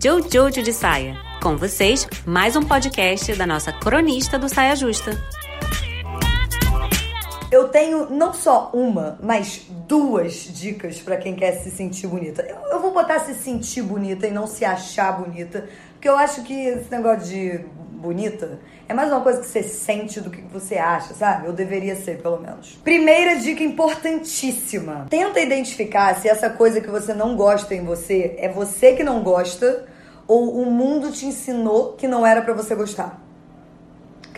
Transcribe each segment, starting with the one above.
Jojo de Saia. Com vocês, mais um podcast da nossa cronista do Saia Justa. Eu tenho não só uma, mas duas dicas para quem quer se sentir bonita. Eu, eu, vou botar se sentir bonita e não se achar bonita, porque eu acho que esse negócio de bonita é mais uma coisa que você sente do que você acha, sabe? Eu deveria ser, pelo menos. Primeira dica importantíssima: tenta identificar se essa coisa que você não gosta em você é você que não gosta ou o mundo te ensinou que não era para você gostar.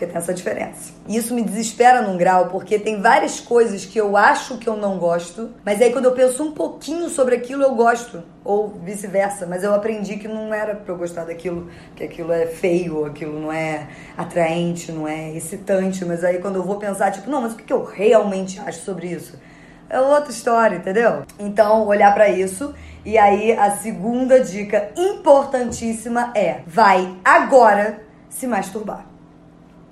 Porque tem essa diferença. E isso me desespera num grau, porque tem várias coisas que eu acho que eu não gosto, mas aí quando eu penso um pouquinho sobre aquilo, eu gosto. Ou vice-versa. Mas eu aprendi que não era pra eu gostar daquilo, que aquilo é feio, aquilo não é atraente, não é excitante. Mas aí quando eu vou pensar, tipo, não, mas o que eu realmente acho sobre isso? É outra história, entendeu? Então, olhar para isso. E aí, a segunda dica importantíssima é: vai agora se masturbar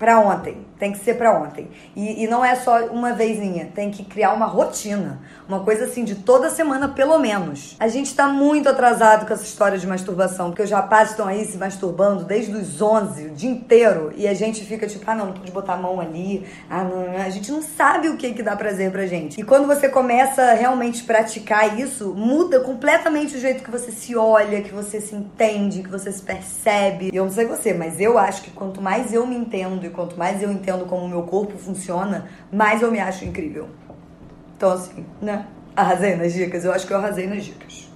para ontem. Tem que ser para ontem. E, e, não é só uma vezinha. Tem que criar uma rotina. Uma coisa assim de toda semana, pelo menos. A gente tá muito atrasado com essa história de masturbação. Porque os rapazes estão aí se masturbando desde os 11, o dia inteiro. E a gente fica tipo, ah, não, não pode botar a mão ali. Ah, não, não. A gente não sabe o que que dá prazer pra gente. E quando você começa a realmente praticar isso, muda completamente o jeito que você se olha, que você se entende, que você se percebe. Eu não sei você, mas eu acho que quanto mais eu me entendo quanto mais eu entendo como o meu corpo funciona, mais eu me acho incrível. Então, assim, né? Arrasei nas dicas? Eu acho que eu arrasei nas dicas.